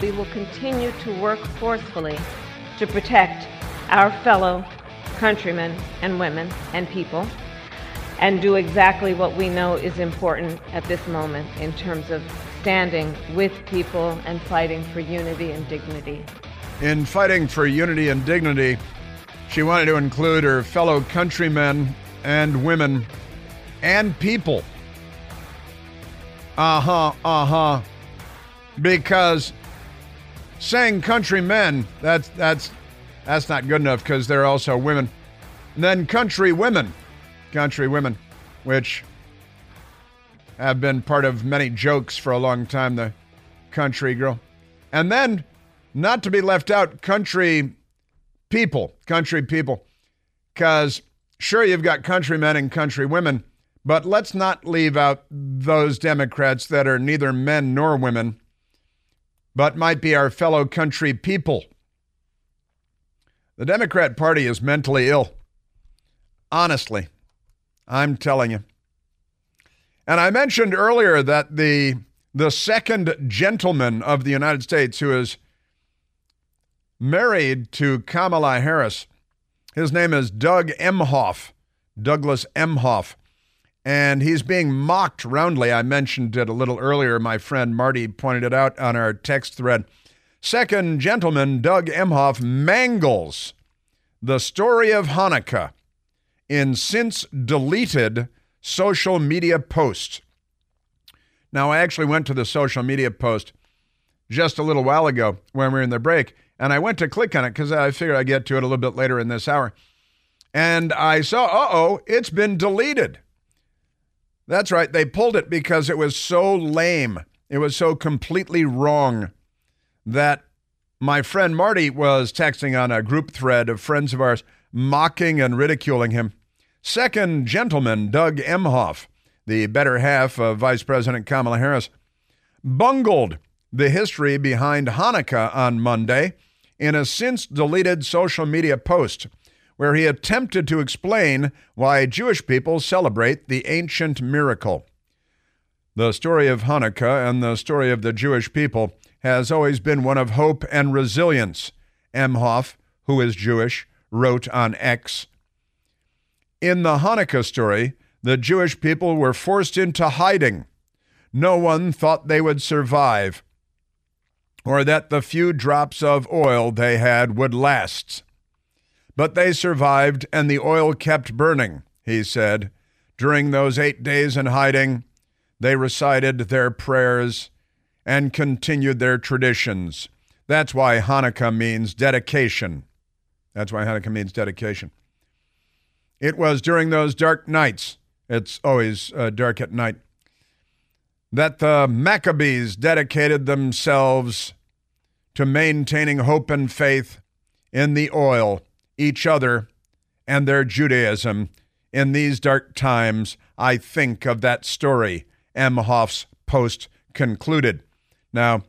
We will continue to work forcefully to protect our fellow countrymen and women and people and do exactly what we know is important at this moment in terms of standing with people and fighting for unity and dignity. In fighting for unity and dignity, she wanted to include her fellow countrymen and women and people. Uh huh, uh huh. Because saying countrymen, that's that's that's not good enough because they're also women. And then country women, country women, which have been part of many jokes for a long time. The country girl, and then not to be left out, country people, country people, because sure you've got countrymen and country women, but let's not leave out those Democrats that are neither men nor women but might be our fellow country people. The Democrat Party is mentally ill. Honestly, I'm telling you. And I mentioned earlier that the the second gentleman of the United States who is married to Kamala Harris, his name is Doug Emhoff, Douglas Emhoff and he's being mocked roundly. I mentioned it a little earlier. My friend Marty pointed it out on our text thread. Second gentleman, Doug Emhoff, mangles the story of Hanukkah in since deleted social media post. Now, I actually went to the social media post just a little while ago when we were in the break, and I went to click on it because I figured I'd get to it a little bit later in this hour. And I saw, uh oh, it's been deleted. That's right. They pulled it because it was so lame. It was so completely wrong that my friend Marty was texting on a group thread of friends of ours, mocking and ridiculing him. Second gentleman, Doug Emhoff, the better half of Vice President Kamala Harris, bungled the history behind Hanukkah on Monday in a since deleted social media post where he attempted to explain why Jewish people celebrate the ancient miracle. The story of Hanukkah and the story of the Jewish people has always been one of hope and resilience, Emhoff, who is Jewish, wrote on X. In the Hanukkah story, the Jewish people were forced into hiding. No one thought they would survive, or that the few drops of oil they had would last. But they survived, and the oil kept burning, he said. During those eight days in hiding, they recited their prayers and continued their traditions. That's why Hanukkah means dedication. That's why Hanukkah means dedication. It was during those dark nights, it's always uh, dark at night, that the Maccabees dedicated themselves to maintaining hope and faith in the oil each other and their Judaism. In these dark times, I think of that story. Emhoff's post concluded. Now,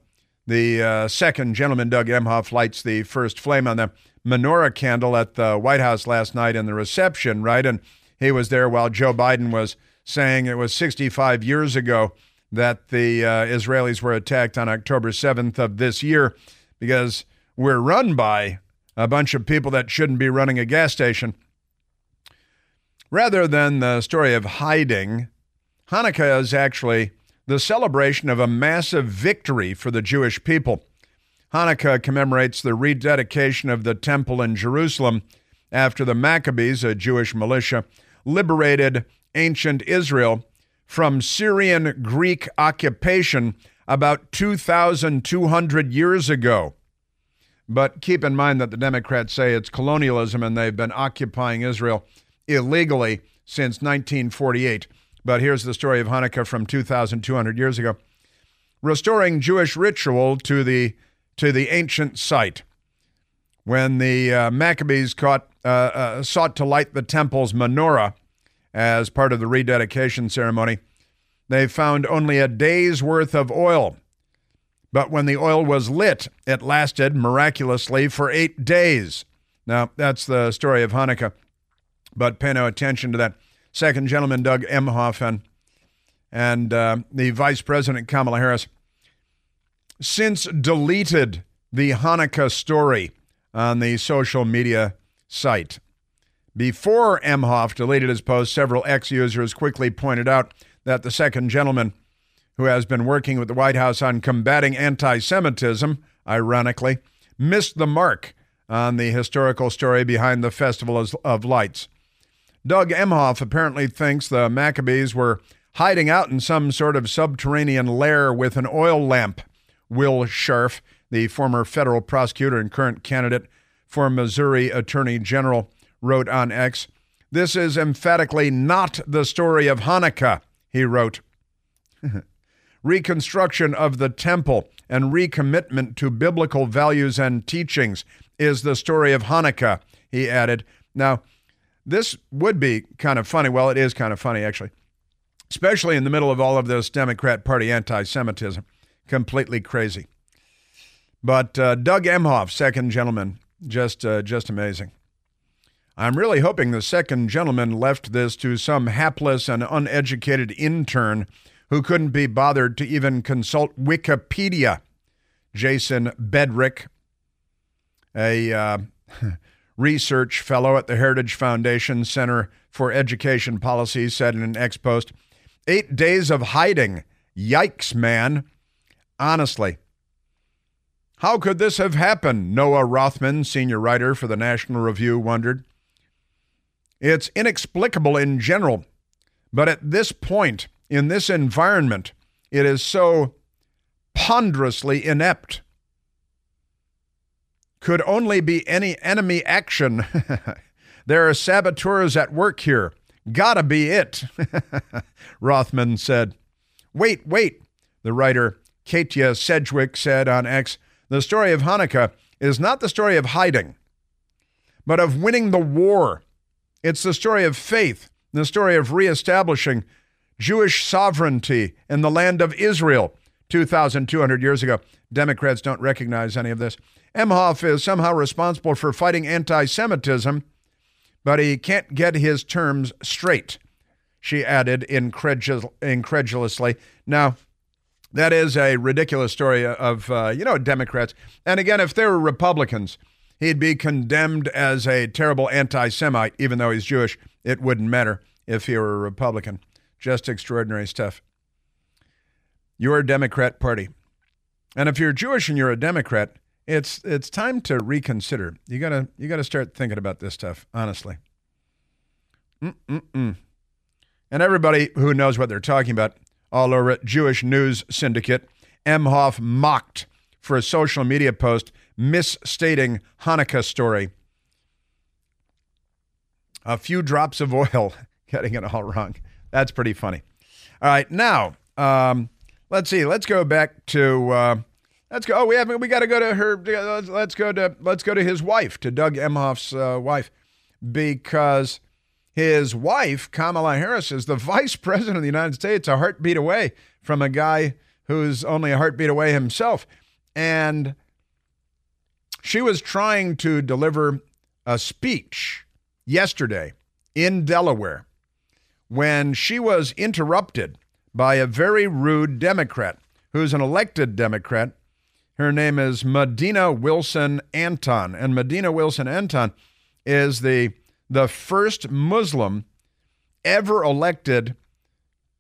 the uh, second gentleman, Doug Emhoff, lights the first flame on the menorah candle at the White House last night in the reception, right? And he was there while Joe Biden was saying it was 65 years ago that the uh, Israelis were attacked on October 7th of this year because we're run by a bunch of people that shouldn't be running a gas station. Rather than the story of hiding, Hanukkah is actually the celebration of a massive victory for the Jewish people. Hanukkah commemorates the rededication of the temple in Jerusalem after the Maccabees, a Jewish militia, liberated ancient Israel from Syrian Greek occupation about 2,200 years ago. But keep in mind that the Democrats say it's colonialism and they've been occupying Israel illegally since 1948. But here's the story of Hanukkah from 2,200 years ago. restoring Jewish ritual to the to the ancient site. When the uh, Maccabees caught, uh, uh, sought to light the temple's menorah as part of the rededication ceremony, they found only a day's worth of oil. But when the oil was lit, it lasted miraculously for eight days. Now, that's the story of Hanukkah. But pay no attention to that. Second gentleman, Doug Emhoff, and, and uh, the Vice President, Kamala Harris, since deleted the Hanukkah story on the social media site. Before Emhoff deleted his post, several X users quickly pointed out that the second gentleman, who has been working with the White House on combating anti Semitism, ironically, missed the mark on the historical story behind the Festival of Lights. Doug Emhoff apparently thinks the Maccabees were hiding out in some sort of subterranean lair with an oil lamp. Will Scharf, the former federal prosecutor and current candidate for Missouri Attorney General, wrote on X This is emphatically not the story of Hanukkah, he wrote. Reconstruction of the temple and recommitment to biblical values and teachings is the story of Hanukkah, he added. Now, this would be kind of funny. Well, it is kind of funny, actually, especially in the middle of all of this Democrat Party anti Semitism. Completely crazy. But uh, Doug Emhoff, second gentleman, just, uh, just amazing. I'm really hoping the second gentleman left this to some hapless and uneducated intern who couldn't be bothered to even consult Wikipedia. Jason Bedrick, a uh, research fellow at the Heritage Foundation Center for Education Policy, said in an X post Eight days of hiding. Yikes, man. Honestly, how could this have happened? Noah Rothman, senior writer for the National Review, wondered. It's inexplicable in general, but at this point, in this environment, it is so ponderously inept. Could only be any enemy action. there are saboteurs at work here. Gotta be it, Rothman said. Wait, wait, the writer Katya Sedgwick said on X. The story of Hanukkah is not the story of hiding, but of winning the war it's the story of faith, the story of reestablishing Jewish sovereignty in the land of Israel 2,200 years ago. Democrats don't recognize any of this. Emhoff is somehow responsible for fighting anti Semitism, but he can't get his terms straight, she added incredul- incredulously. Now, that is a ridiculous story of, uh, you know, Democrats. And again, if they were Republicans, he'd be condemned as a terrible anti Semite, even though he's Jewish. It wouldn't matter if he were a Republican. Just extraordinary stuff. You're a Democrat Party. And if you're Jewish and you're a Democrat, it's it's time to reconsider. You gotta you gotta start thinking about this stuff honestly. Mm-mm-mm. And everybody who knows what they're talking about, all over Jewish News Syndicate, Emhoff mocked for a social media post misstating Hanukkah story. A few drops of oil, getting it all wrong. That's pretty funny. All right, now um, let's see. Let's go back to. Uh, let's go. Oh, we haven't. We got to go to her. Let's go to. Let's go to his wife, to Doug Emhoff's uh, wife, because his wife, Kamala Harris, is the vice president of the United States, a heartbeat away from a guy who's only a heartbeat away himself. And she was trying to deliver a speech yesterday in Delaware when she was interrupted by a very rude Democrat who's an elected Democrat. Her name is Madinah Wilson Anton. And Madinah Wilson Anton is the, the first Muslim ever elected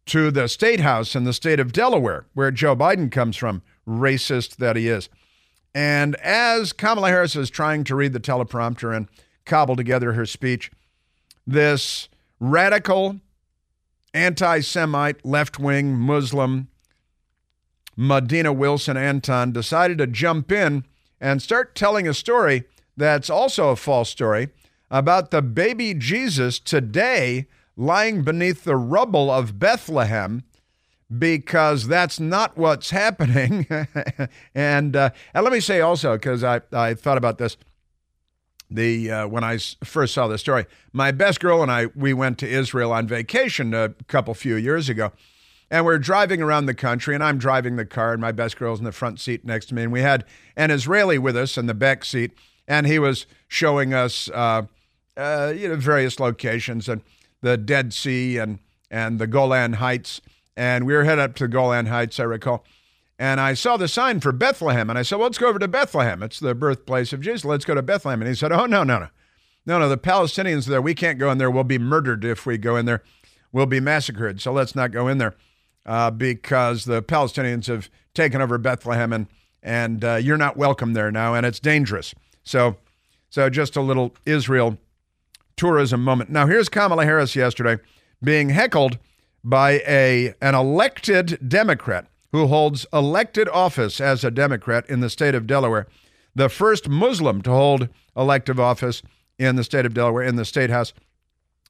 to the state house in the state of Delaware, where Joe Biden comes from, racist that he is. And as Kamala Harris is trying to read the teleprompter and cobble together her speech, this radical, anti Semite, left wing Muslim, Madinah Wilson Anton, decided to jump in and start telling a story that's also a false story about the baby Jesus today lying beneath the rubble of Bethlehem because that's not what's happening. and uh, and let me say also, because I, I thought about this the uh, when I first saw the story. My best girl and I we went to Israel on vacation a couple few years ago, and we're driving around the country. And I'm driving the car, and my best girl's in the front seat next to me, and we had an Israeli with us in the back seat, and he was showing us uh, uh, you know various locations and the Dead Sea and and the Golan Heights, and we were headed up to the Golan Heights, I recall. And I saw the sign for Bethlehem. And I said, well, let's go over to Bethlehem. It's the birthplace of Jesus. Let's go to Bethlehem. And he said, oh, no, no, no. No, no, the Palestinians are there, we can't go in there. We'll be murdered if we go in there. We'll be massacred. So let's not go in there uh, because the Palestinians have taken over Bethlehem and, and uh, you're not welcome there now. And it's dangerous. So, so just a little Israel tourism moment. Now, here's Kamala Harris yesterday being heckled by a, an elected Democrat who holds elected office as a Democrat in the state of Delaware, the first Muslim to hold elective office in the state of Delaware in the state house.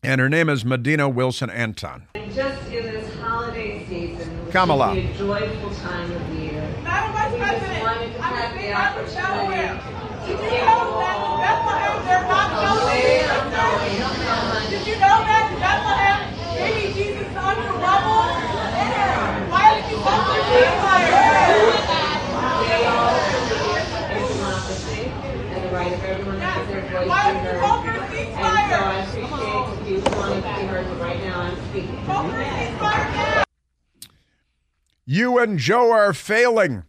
And her name is Madinah Wilson Anton. Just in this holiday season, which Kamala. should be a joyful time of year. Madam Vice We just President, I'm have a big man from opportunity Delaware. Did you know that in walk Bethlehem they're not away celebrating from the Christmas? Christmas. Did you know that in Bethlehem, baby Jesus is under rubble? You and Joe are failing.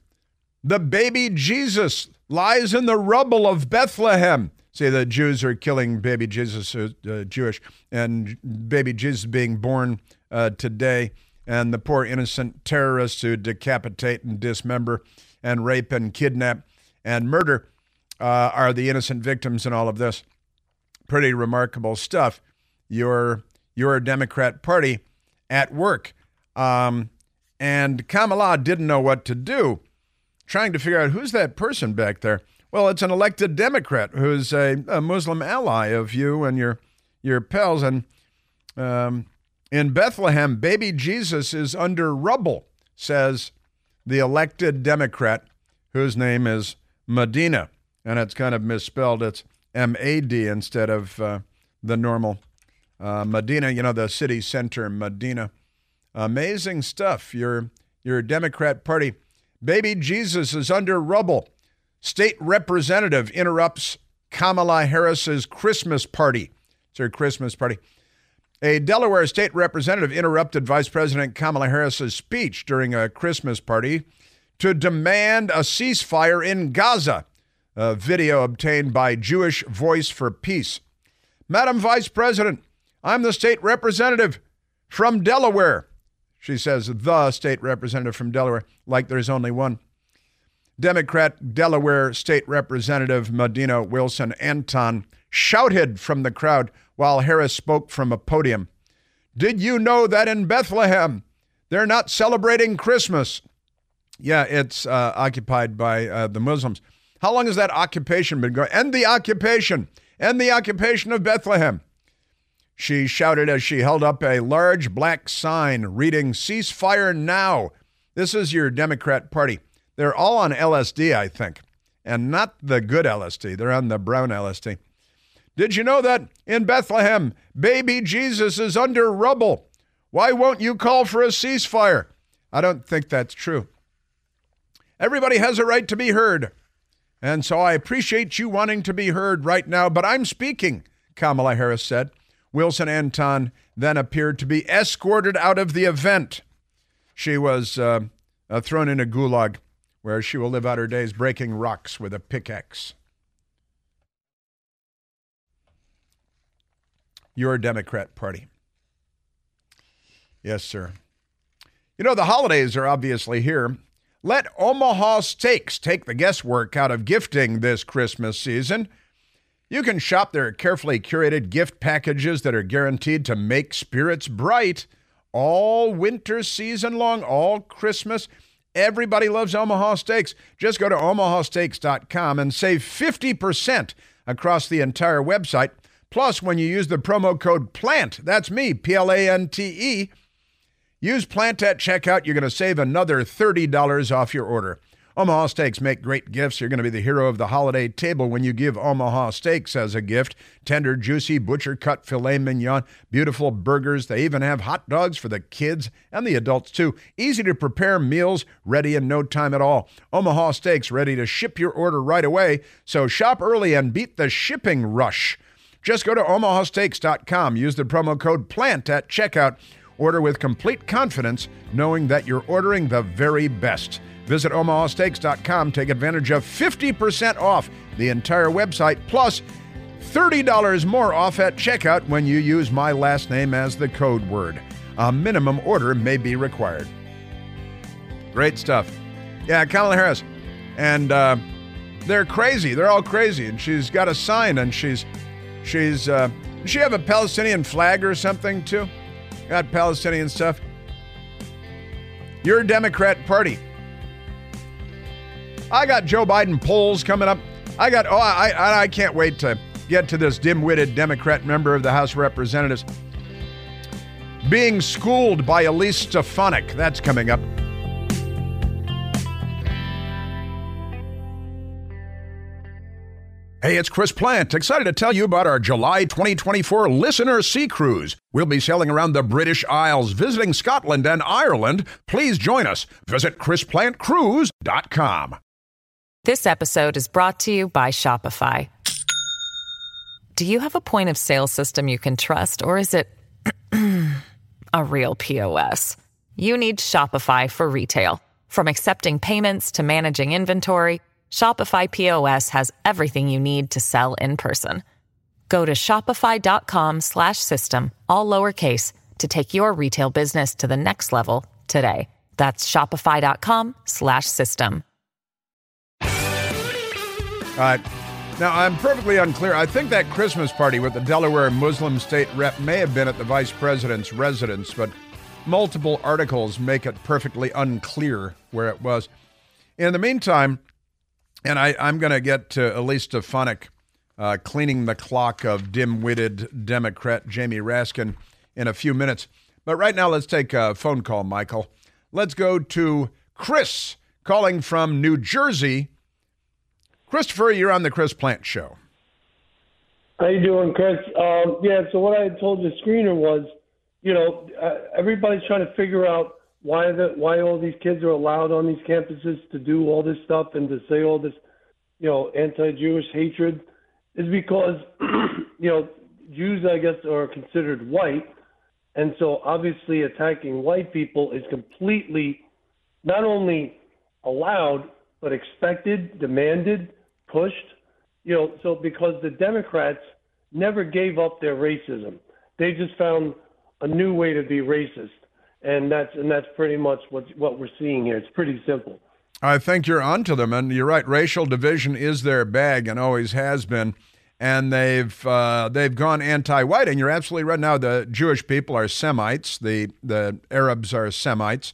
The baby Jesus lies in the rubble of Bethlehem. See, the Jews are killing baby Jesus, uh, uh, Jewish, and baby Jesus being born uh, today, and the poor innocent terrorists who decapitate and dismember and rape and kidnap and murder uh, are the innocent victims in all of this. Pretty remarkable stuff. Your your Democrat Party at work. Um, and Kamala didn't know what to do, trying to figure out who's that person back there. Well, it's an elected Democrat who's a, a Muslim ally of you and your your pals. And um, in Bethlehem, baby Jesus is under rubble, says the elected Democrat, whose name is Madinah, and it's kind of misspelled. It's M A D instead of uh, the normal uh, Medina. You know, the city center, Medina. Amazing stuff. Your your Democrat Party. Baby Jesus is under rubble. State representative interrupts Kamala Harris's Christmas party. It's her Christmas party. A Delaware state representative interrupted Vice President Kamala Harris's speech during a Christmas party to demand a ceasefire in Gaza. A video obtained by Jewish Voice for Peace. Madam Vice President, I'm the state representative from Delaware. She says the state representative from Delaware, like there's only one. Democrat Delaware State Representative Madinah Wilson Anton shouted from the crowd while Harris spoke from a podium. Did you know that in Bethlehem they're not celebrating Christmas? Yeah, it's uh, occupied by uh, the Muslims. How long has that occupation been going? End the occupation! End the occupation of Bethlehem! She shouted as she held up a large black sign reading Ceasefire Now. This is your Democrat Party. They're all on LSD, I think, and not the good LSD. They're on the brown LSD. Did you know that in Bethlehem, baby Jesus is under rubble? Why won't you call for a ceasefire? I don't think that's true. Everybody has a right to be heard. And so I appreciate you wanting to be heard right now, but I'm speaking, Kamala Harris said. Wilson Anton then appeared to be escorted out of the event. She was uh, uh, thrown in a gulag where she will live out her days breaking rocks with a pickaxe. Your Democrat Party. Yes, sir. You know, the holidays are obviously here. Let Omaha Steaks take the guesswork out of gifting this Christmas season. You can shop their carefully curated gift packages that are guaranteed to make spirits bright all winter season long, all Christmas. Everybody loves Omaha Steaks. Just go to omahasteaks.com and save 50% across the entire website. Plus, when you use the promo code PLANTE, that's me, P L A N T E, Use Plante at checkout. You're going to save another $30 off your order. Omaha Steaks make great gifts. You're going to be the hero of the holiday table when you give Omaha Steaks as a gift. Tender, juicy, butcher cut filet mignon, beautiful burgers. They even have hot dogs for the kids and the adults, too. Easy to prepare meals, ready in no time at all. Omaha Steaks ready to ship your order right away. So shop early and beat the shipping rush. Just go to omahasteaks.com. Use the promo code PLANTE at checkout. Order with complete confidence, knowing that you're ordering the very best. Visit omahasteaks.com. Take advantage of 50% off the entire website, plus $30 more off at checkout when you use my last name as the code word. A minimum order may be required. Great stuff. Yeah, Kamala Harris. And uh, they're crazy. They're all crazy. And she's got a sign and she's, she's, uh, does she have a Palestinian flag or something too? Got Palestinian stuff. Your Democrat Party. I got Joe Biden polls coming up. I got, oh, I, I, I can't wait to get to this dim witted Democrat member of the House of Representatives being schooled by Elise Stefanik. That's coming up. Hey, it's Chris Plante. Excited to tell you about our July 2024 Listener Sea Cruise. We'll be sailing around the British Isles, visiting Scotland and Ireland. Please join us. Visit ChrisPlanteCruise.com. This episode is brought to you by Shopify. Do you have a point of sale system you can trust, or is it a real POS? You need Shopify for retail. From accepting payments to managing inventory, Shopify POS has everything you need to sell in person. Go to shopify.com slash system, all lowercase, to take your retail business to the next level today. That's shopify.com slash system. All right. Now, I'm perfectly unclear. I think that Christmas party with the Delaware Muslim state rep may have been at the vice president's residence, but multiple articles make it perfectly unclear where it was. In the meantime, and I, I'm going to get to Elise Stefanik uh, cleaning the clock of dim witted Democrat Jamie Raskin in a few minutes. But right now, let's take a phone call, Michael. Let's go to Chris calling from New Jersey. Christopher, you're on the Chris Plante Show. How you doing, Chris? Um, yeah. So what I told the screener was, you know, uh, everybody's trying to figure out why the why all these kids are allowed on these campuses to do all this stuff and to say all this, you know, anti-Jewish hatred, is because, you know, Jews I guess are considered white, and so obviously attacking white people is completely not only allowed but expected, demanded, pushed. You know, so because the Democrats never gave up their racism, they just found a new way to be racist, and that's and that's pretty much what what we're seeing here. It's pretty simple. I think you're onto them, and you're right. Racial division is their bag and always has been, and they've uh, they've gone anti-white. And you're absolutely right. Now the Jewish people are Semites, the the Arabs are Semites,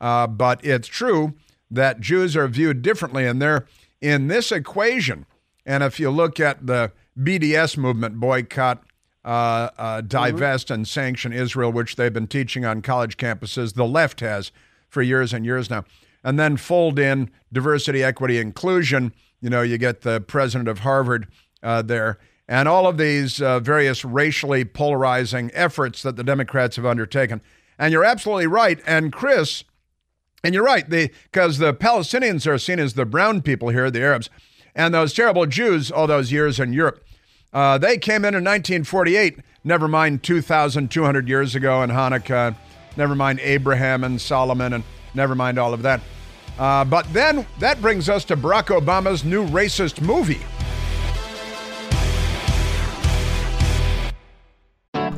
uh, but it's true that Jews are viewed differently, and they're in this equation. And if you look at the BDS movement, boycott, uh, uh, divest, and sanction Israel, which they've been teaching on college campuses, the left has for years and years now, and then fold in diversity, equity, inclusion. You know, you get the president of Harvard uh, there, and all of these uh, various racially polarizing efforts that the Democrats have undertaken. And you're absolutely right. And Chris, and you're right, because the, the Palestinians are seen as the brown people here, the Arabs, and those terrible Jews all those years in Europe. Uh, they came in in 1948, never mind 2,200 years ago in Hanukkah, never mind Abraham and Solomon, and never mind all of that. Uh, but then that brings us to Barack Obama's new racist movie.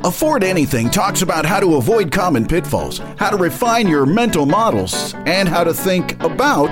Afford Anything talks about how to avoid common pitfalls, how to refine your mental models, and how to think about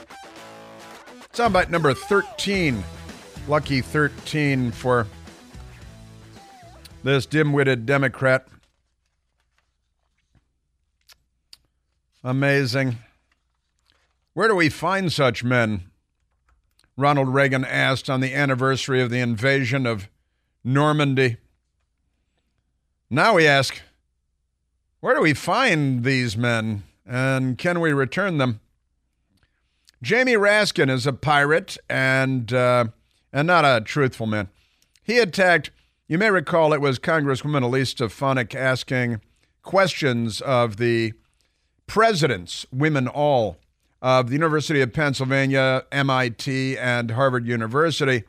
Soundbite number thirteen. Lucky thirteen for this dim-witted Democrat. Amazing. Where do we find such men? Ronald Reagan asked on the anniversary of the invasion of Normandy. Now we ask, where do we find these men and can we return them? Jamie Raskin is a pirate and uh, and not a truthful man. He attacked. You may recall it was Congresswoman Elise Stefanik asking questions of the presidents, women all, of the University of Pennsylvania, MIT, and Harvard University.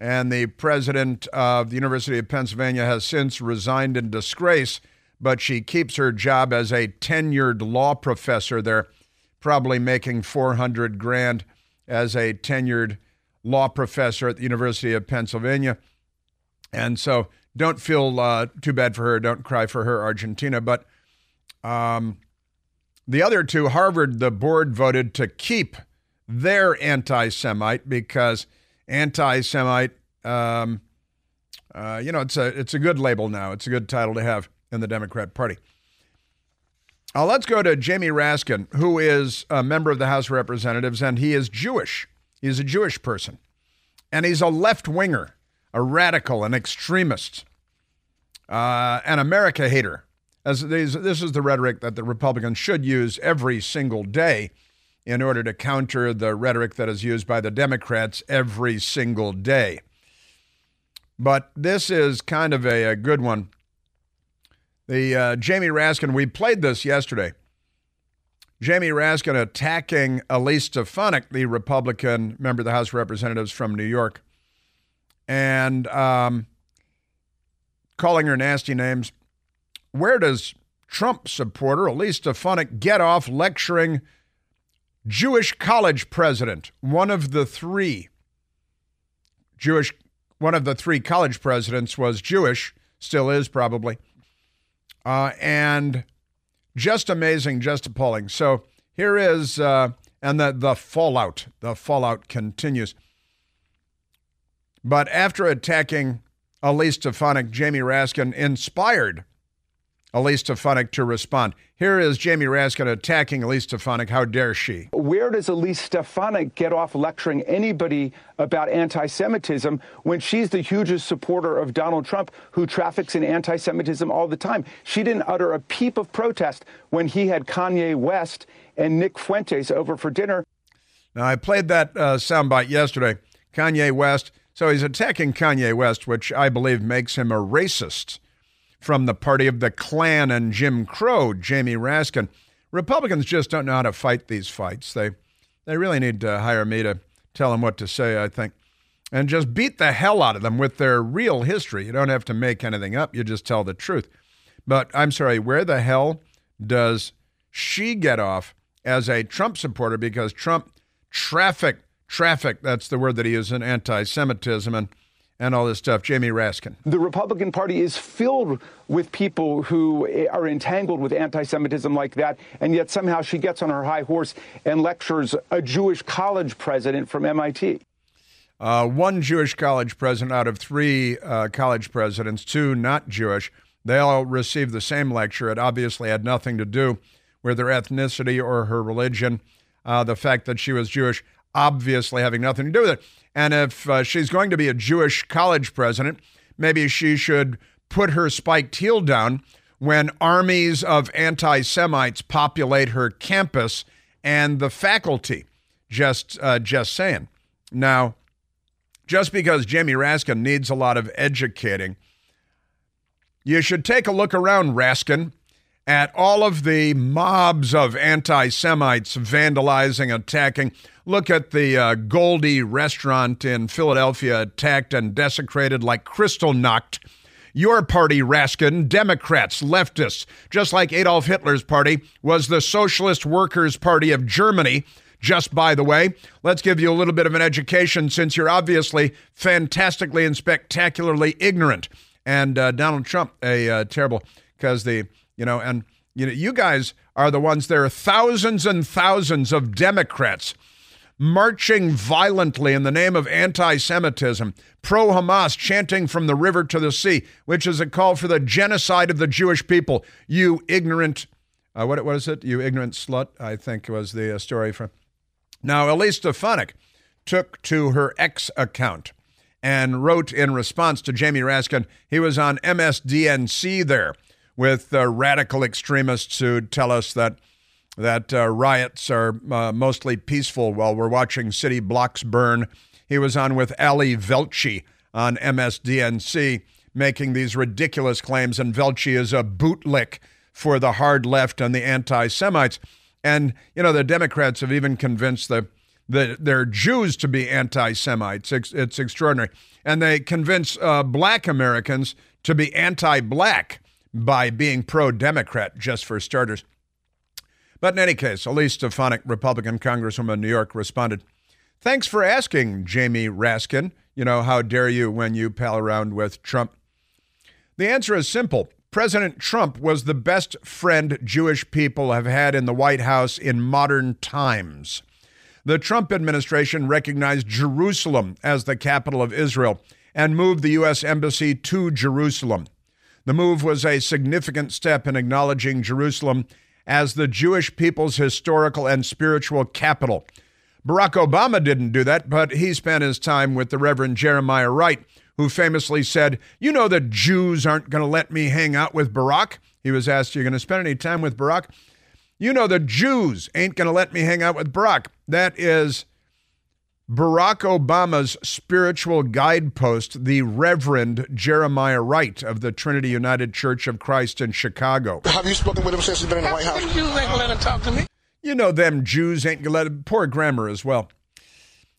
And the president of the University of Pennsylvania has since resigned in disgrace, but she keeps her job as a tenured law professor there, probably making 400 grand as a tenured law professor at the University of Pennsylvania. And so don't feel uh, too bad for her. Don't cry for her, Argentina. But um, the other two, Harvard, the board voted to keep their anti Semite because anti Semite, um, uh, you know, it's a, it's a good label now. It's a good title to have in the Democrat Party. Uh, let's go to Jamie Raskin, who is a member of the House of Representatives, and he is Jewish. He's a Jewish person. And he's a left winger, a radical, an extremist, uh, an America hater. As these, this is the rhetoric that the Republicans should use every single day in order to counter the rhetoric that is used by the Democrats every single day. But this is kind of a, a good one. The uh, Jamie Raskin, we played this yesterday. Jamie Raskin attacking Elise Stefanik, the Republican member of the House of Representatives from New York, and um, calling her nasty names. Where does Trump supporter Elise Stefanik get off lecturing Jewish college president, one of the three Jewish, one of the three college presidents was Jewish, still is probably, uh, and just amazing, just appalling. So here is, uh, and the the fallout, the fallout continues. But after attacking Elise Stefanik, Jamie Raskin inspired Elise Stefanik to respond. Here is Jamie Raskin attacking Elise Stefanik. How dare she? Where does Elise Stefanik get off lecturing anybody about anti Semitism when she's the hugest supporter of Donald Trump, who traffics in anti Semitism all the time? She didn't utter a peep of protest when he had Kanye West and Nick Fuentes over for dinner. Now, I played that uh, soundbite yesterday. Kanye West. So he's attacking Kanye West, which I believe makes him a racist from the party of the Klan and Jim Crow, Jamie Raskin. Republicans just don't know how to fight these fights. They they really need to hire me to tell them what to say, I think. And just beat the hell out of them with their real history. You don't have to make anything up, you just tell the truth. But I'm sorry, where the hell does she get off as a Trump supporter because Trump traffic traffic that's the word that he uses in anti-Semitism and and all this stuff. Jamie Raskin. The Republican Party is filled with people who are entangled with anti Semitism like that, and yet somehow she gets on her high horse and lectures a Jewish college president from MIT. Uh, one Jewish college president out of three uh, college presidents, two not Jewish, they all received the same lecture. It obviously had nothing to do with her ethnicity or her religion. Uh, the fact that she was Jewish obviously having nothing to do with it. And if uh, she's going to be a Jewish college president, maybe she should put her spiked heel down when armies of anti Semites populate her campus and the faculty. Just, uh, just saying. Now, just because Jamie Raskin needs a lot of educating, you should take a look around, Raskin, at all of the mobs of anti Semites vandalizing, attacking. Look at the uh, Goldie restaurant in Philadelphia attacked and desecrated like Kristallnacht. Your party, Raskin, Democrats, leftists, just like Adolf Hitler's party, was the Socialist Workers' Party of Germany. Just by the way, let's give you a little bit of an education since you're obviously fantastically and spectacularly ignorant. And uh, Donald Trump, a uh, terrible, because the, you know, and You know, you guys are the ones. There are thousands and thousands of Democrats marching violently in the name of anti Semitism, pro Hamas, chanting from the river to the sea, which is a call for the genocide of the Jewish people. You ignorant, uh, what, what is it? You ignorant slut, I think was the uh, story from. Now, Elise Stefanik took to her X account and wrote in response to Jamie Raskin, he was on MSDNC there with uh, radical extremists who tell us that that uh, riots are uh, mostly peaceful while we're watching city blocks burn. He was on with Ali Velshi on MSDNC making these ridiculous claims, and Velshi is a bootlick for the hard left and the anti Semites. And, you know, the Democrats have even convinced the, the they're Jews to be anti Semites. It's, it's, extraordinary. And they convince uh, black Americans to be anti black by being pro Democrat, just for starters. But in any case, Elise Stefanik, Republican Congresswoman New York, responded, Thanks for asking, Jamie Raskin. You know, how dare you when you pal around with Trump? The answer is simple. President Trump was the best friend Jewish people have had in the White House in modern times. The Trump administration recognized Jerusalem as the capital of Israel and moved the U.S. Embassy to Jerusalem. The move was a significant step in acknowledging Jerusalem as the Jewish people's historical and spiritual capital. Barack Obama didn't do that, but he spent his time with the Reverend Jeremiah Wright, who famously said, You know the Jews aren't going to let me hang out with Barack. He was asked, You're going to spend any time with Barack? You know the Jews ain't going to let me hang out with Barack. That is Barack Obama's spiritual guidepost, the Reverend Jeremiah Wright of the Trinity United Church of Christ in Chicago. Have you spoken with him since he's been in the White House? Jews ain't gonna let him talk to me. You know them Jews ain't gonna let him. Poor grammar as well.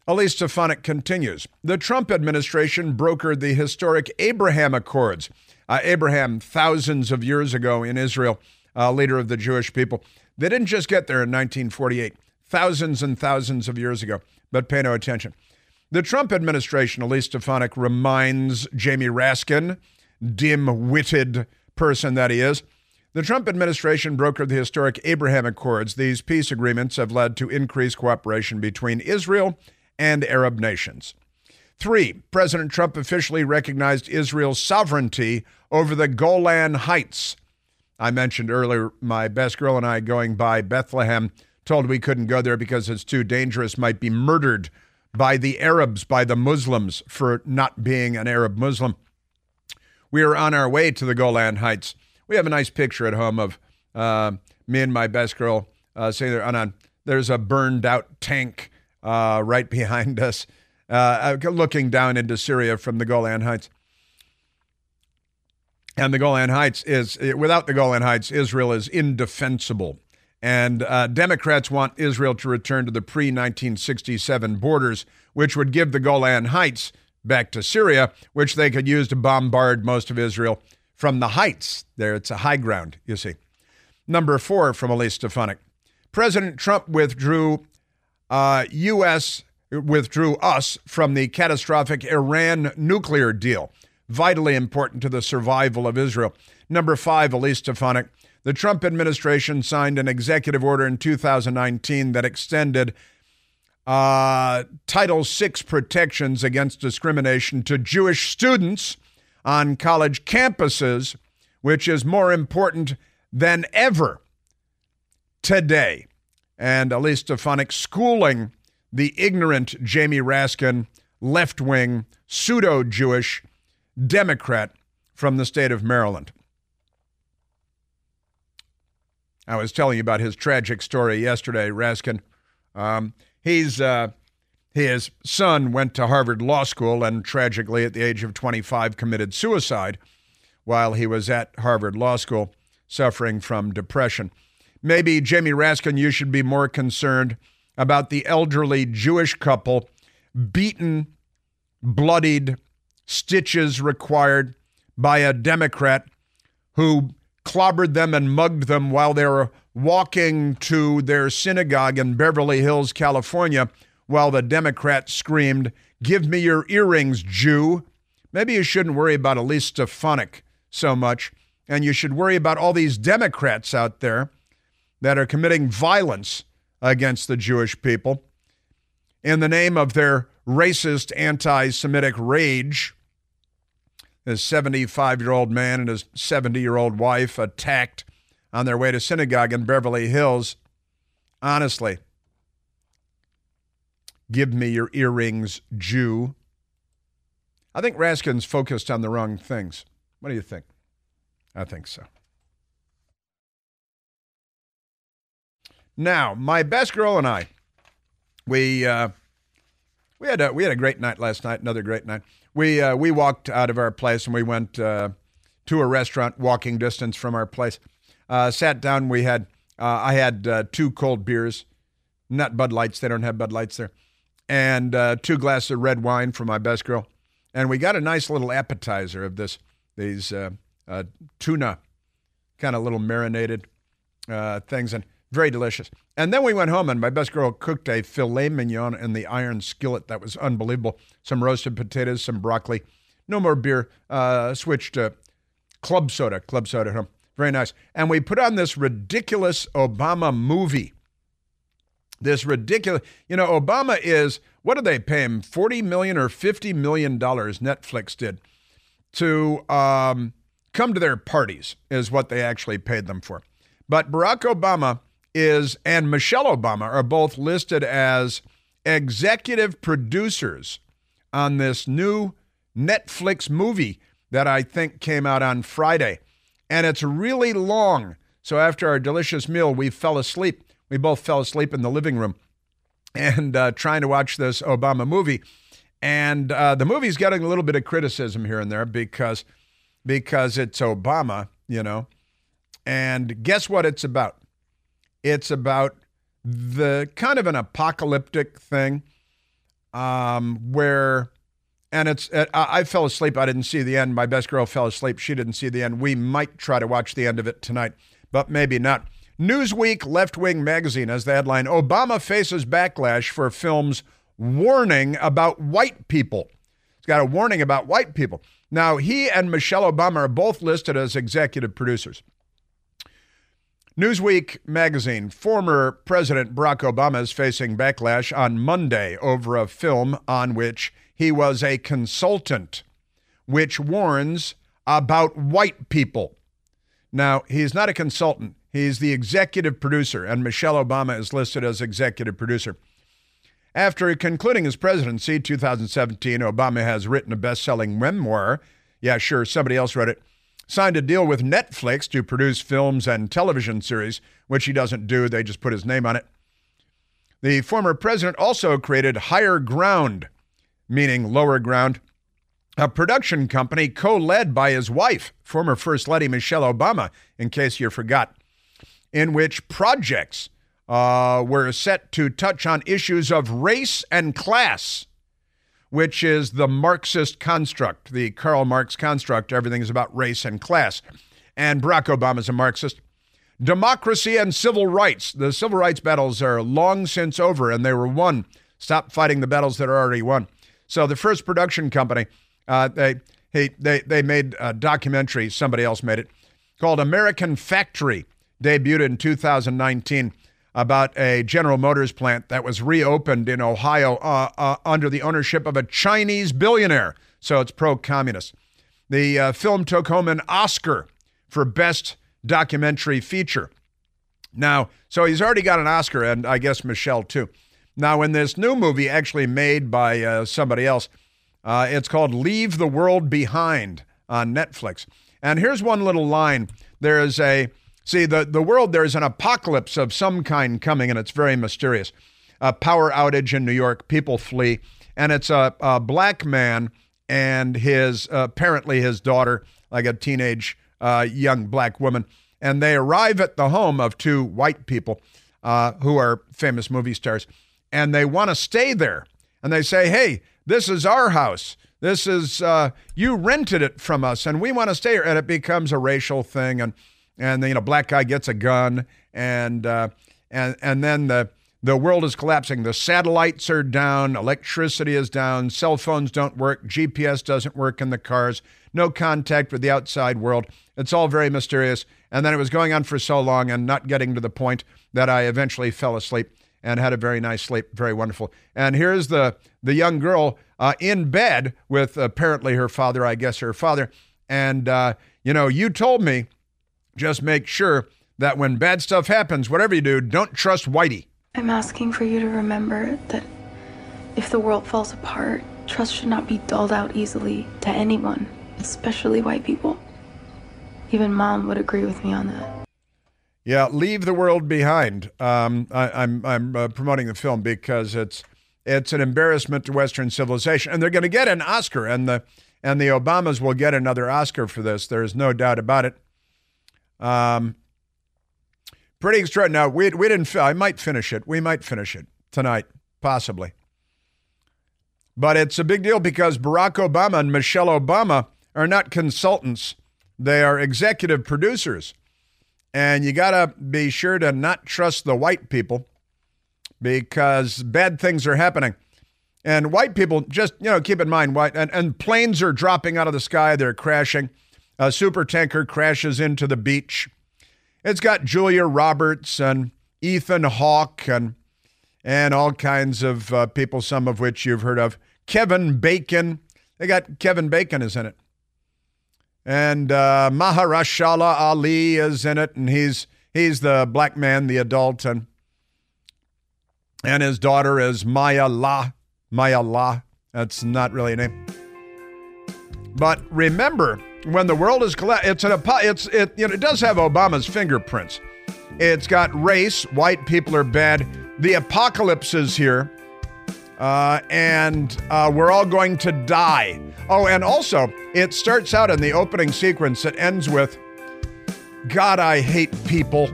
Elise Stefanik continues. The Trump administration brokered the historic Abraham Accords. Uh, Abraham, thousands of years ago in Israel, uh, leader of the Jewish people. They didn't just get there in 1948, thousands and thousands of years ago but pay no attention. The Trump administration, Elise Stefanik reminds Jamie Raskin, dim witted person that he is. The Trump administration brokered the historic Abraham Accords. These peace agreements have led to increased cooperation between Israel and Arab nations. Three, President Trump officially recognized Israel's sovereignty over the Golan Heights. I mentioned earlier my best girl and I going by Bethlehem told we couldn't go there because it's too dangerous, might be murdered by the Arabs, by the Muslims for not being an Arab Muslim. We are on our way to the Golan Heights. We have a nice picture at home of uh, me and my best girl uh, sitting there on there's a burned out tank uh, right behind us, uh, uh, looking down into Syria from the Golan Heights. And the Golan Heights is, without the Golan Heights, Israel is indefensible. And uh, Democrats want Israel to return to the pre 1967 borders, which would give the Golan Heights back to Syria, which they could use to bombard most of Israel from the heights. There, it's a high ground, you see. Number four from Elise Stefanik. President Trump withdrew uh, U.S. withdrew us from the catastrophic Iran nuclear deal, vitally important to the survival of Israel. Number five, Elise Stefanik. The Trump administration signed an executive order in 2019 that extended uh, Title VI protections against discrimination to Jewish students on college campuses, which is more important than ever today. And Elise Stefanik schooling the ignorant Jamie Raskin, left wing, pseudo Jewish Democrat from the state of Maryland. I was telling you about his tragic story yesterday, Raskin. Um, he's uh, his son went to Harvard Law School and tragically, at the age of 25, committed suicide while he was at Harvard Law School, suffering from depression. Maybe, Jamie Raskin, you should be more concerned about the elderly Jewish couple beaten, bloodied, stitches required by a Democrat who clobbered them and mugged them while they were walking to their synagogue in Beverly Hills, California, while the Democrats screamed, Give me your earrings, Jew. Maybe you shouldn't worry about Elise Stefanik so much And you should worry about all these Democrats out there that are committing violence against the Jewish people in the name of their racist anti Semitic rage. This 75 year old man and his 70 year old wife attacked on their way to synagogue in Beverly Hills. Honestly, give me your earrings, Jew. I think Raskin's focused on the wrong things. What do you think? I think so. Now, my best girl and I, we uh, we had a we had a great night last night. Another great night. We uh, we walked out of our place and we went uh, to a restaurant, walking distance from our place. Uh, sat down. We had uh, I had uh, two cold beers, not Bud Lights. They don't have Bud Lights there, and uh, two glasses of red wine for my best girl. And we got a nice little appetizer of this these tuna, kind of little marinated things and very delicious. And then we went home, and my best girl cooked a filet mignon in the iron skillet. That was unbelievable. Some roasted potatoes, some broccoli. No more beer. Uh, switched to club soda. Club soda at home. Very nice. And we put on this ridiculous Obama movie. This ridiculous, you know, Obama is what did they pay him? Forty million or fifty million dollars? Netflix did to um, come to their parties is what they actually paid them for. But Barack Obama is and Michelle Obama are both listed as executive producers on this new Netflix movie that I think came out on Friday. And it's really long. So after our delicious meal, we fell asleep. We both fell asleep in the living room and uh, trying to watch this Obama movie. And uh, the movie's getting a little bit of criticism here and there because because it's Obama, you know. And guess what it's about? It's about the kind of an apocalyptic thing um, where, and it's, uh, I, I fell asleep. I didn't see the end. My best girl fell asleep. She didn't see the end. We might try to watch the end of it tonight, but maybe not. Newsweek Left Wing Magazine has the headline Obama faces backlash for film's warning about white people. It's got a warning about white people. Now, he and Michelle Obama are both listed as executive producers. Newsweek magazine former President Barack Obama is facing backlash on Monday over a film on which he was a consultant, which warns about white people. Now, he's not a consultant, he's the executive producer, and Michelle Obama is listed as executive producer. After concluding his presidency 2017, Obama has written a best selling memoir. Yeah, sure, somebody else wrote it signed a deal with Netflix to produce films and television series, which he doesn't do. They just put his name on it. The former president also created Higher Ground, meaning lower ground, a production company co led by his wife, former First Lady Michelle Obama, in case you forgot, in which projects uh, were set to touch on issues of race and class which is the Marxist construct, the Karl Marx construct. Everything is about race and class. And Barack Obama is a Marxist. Democracy and civil rights. The civil rights battles are long since over and they were won. Stop fighting the battles that are already won. So the first production company, uh, they, he, they, they made a documentary, somebody else made it, called American Factory, debuted in 2019 about a General Motors plant that was reopened in Ohio uh, uh, under the ownership of a Chinese billionaire. So it's pro communist. The uh, film took home an Oscar for Best Documentary Feature. Now, so he's already got an Oscar, and I guess Michelle too. Now, in this new movie, actually made by uh, somebody else, uh, it's called Leave the World Behind on Netflix. And here's one little line there is a See, the, the world, there's an apocalypse of some kind coming, and it's very mysterious. A power outage in New York, people flee, and it's a, a black man and his, uh, apparently his daughter, like a teenage uh, young black woman, and they arrive at the home of two white people uh, who are famous movie stars, and they want to stay there. And they say, hey, this is our house. This is, uh, you rented it from us, and we want to stay here. And it becomes a racial thing. And and you know black guy gets a gun and uh, and and then the the world is collapsing. The satellites are down, electricity is down, cell phones don't work, GPS doesn't work in the cars, no contact with the outside world. It's all very mysterious. And then it was going on for so long and not getting to the point that I eventually fell asleep and had a very nice sleep, very wonderful. And here's the the young girl uh, in bed with apparently her father, I guess her father. And uh, you know, you told me just make sure that when bad stuff happens, whatever you do, don't trust Whitey. I'm asking for you to remember that if the world falls apart, trust should not be dulled out easily to anyone, especially white people. Even mom would agree with me on that. Yeah, leave the world behind. Um, I, am I'm, I'm uh, promoting the film because it's it's an embarrassment to Western civilization, and they're going to get an Oscar, and the and the Obamas will get another Oscar for this. There is no doubt about it. Um, pretty extraordinary. Now we we didn't. I might finish it. We might finish it tonight, possibly. But it's a big deal because Barack Obama and Michelle Obama are not consultants; they are executive producers, and you got to be sure to not trust the white people because bad things are happening. And white people, just you know, keep in mind, white and, and planes are dropping out of the sky. They're crashing. A super tanker crashes into the beach. It's got Julia Roberts and Ethan Hawke and and all kinds of uh, people, some of which you've heard of. Kevin Bacon. They got Kevin Bacon is in it. And uh, Mahershala Ali is in it, and he's he's the black man, the adult, and and his daughter is Myha'la. Maya La. That's not really a name. But remember, when the world is collapsed, it's an it's it you know it does have Obama's fingerprints. It's got race. White people are bad. The apocalypse is here, uh, and uh, we're all going to die. Oh, and also it starts out in the opening sequence that ends with, "God, I hate people."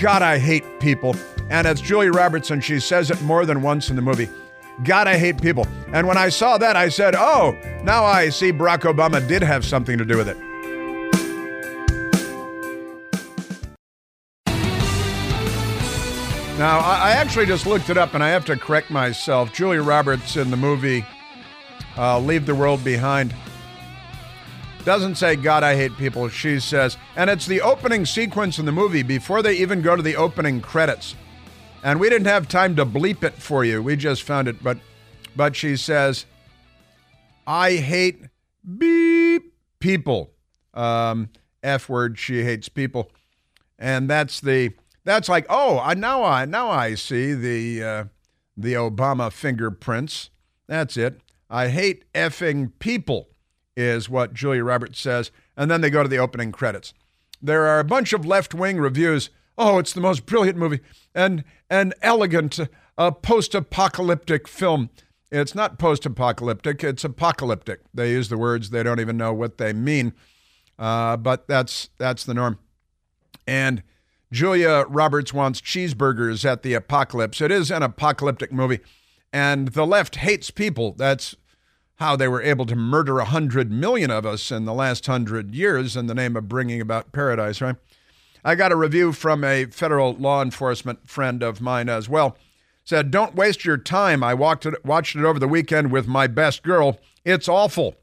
God, I hate people. And it's Julie Robertson. She says it more than once in the movie. God, I hate people. And when I saw that, I said, oh, now I see Barack Obama did have something to do with it. Now, I actually just looked it up and I have to correct myself. Julia Roberts in the movie uh, Leave the World Behind doesn't say, God, I hate people. She says, and it's the opening sequence in the movie before they even go to the opening credits. And we didn't have time to bleep it for you. We just found it. But, but she says, I hate beep people. Um, F word, she hates people. And that's the, that's like, oh, I, now I, now I see the, uh, the Obama fingerprints. That's it. I hate effing people is what Julia Roberts says. And then they go to the opening credits. There are a bunch of left wing reviews. Oh, it's the most brilliant movie and an elegant uh, post apocalyptic film. It's not post apocalyptic, it's apocalyptic. They use the words, they don't even know what they mean. Uh, but that's, that's the norm. And Julia Roberts wants cheeseburgers at the apocalypse. It is an apocalyptic movie. And the left hates people. That's how they were able to murder a hundred million of us in the last hundred years in the name of bringing about paradise, right? I got a review from a federal law enforcement friend of mine as well. Said, "Don't waste your time. I walked it, watched it over the weekend with my best girl. It's awful.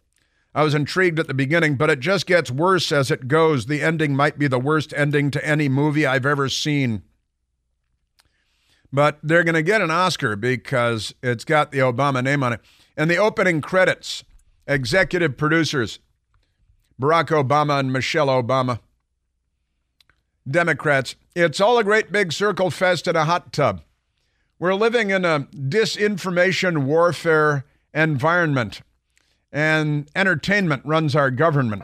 I was intrigued at the beginning, but it just gets worse as it goes. The ending might be the worst ending to any movie I've ever seen." But they're going to get an Oscar because it's got the Obama name on it. And the opening credits executive producers Barack Obama and Michelle Obama. Democrats, it's all a great big circle fest in a hot tub. We're living in a disinformation warfare environment, and entertainment runs our government.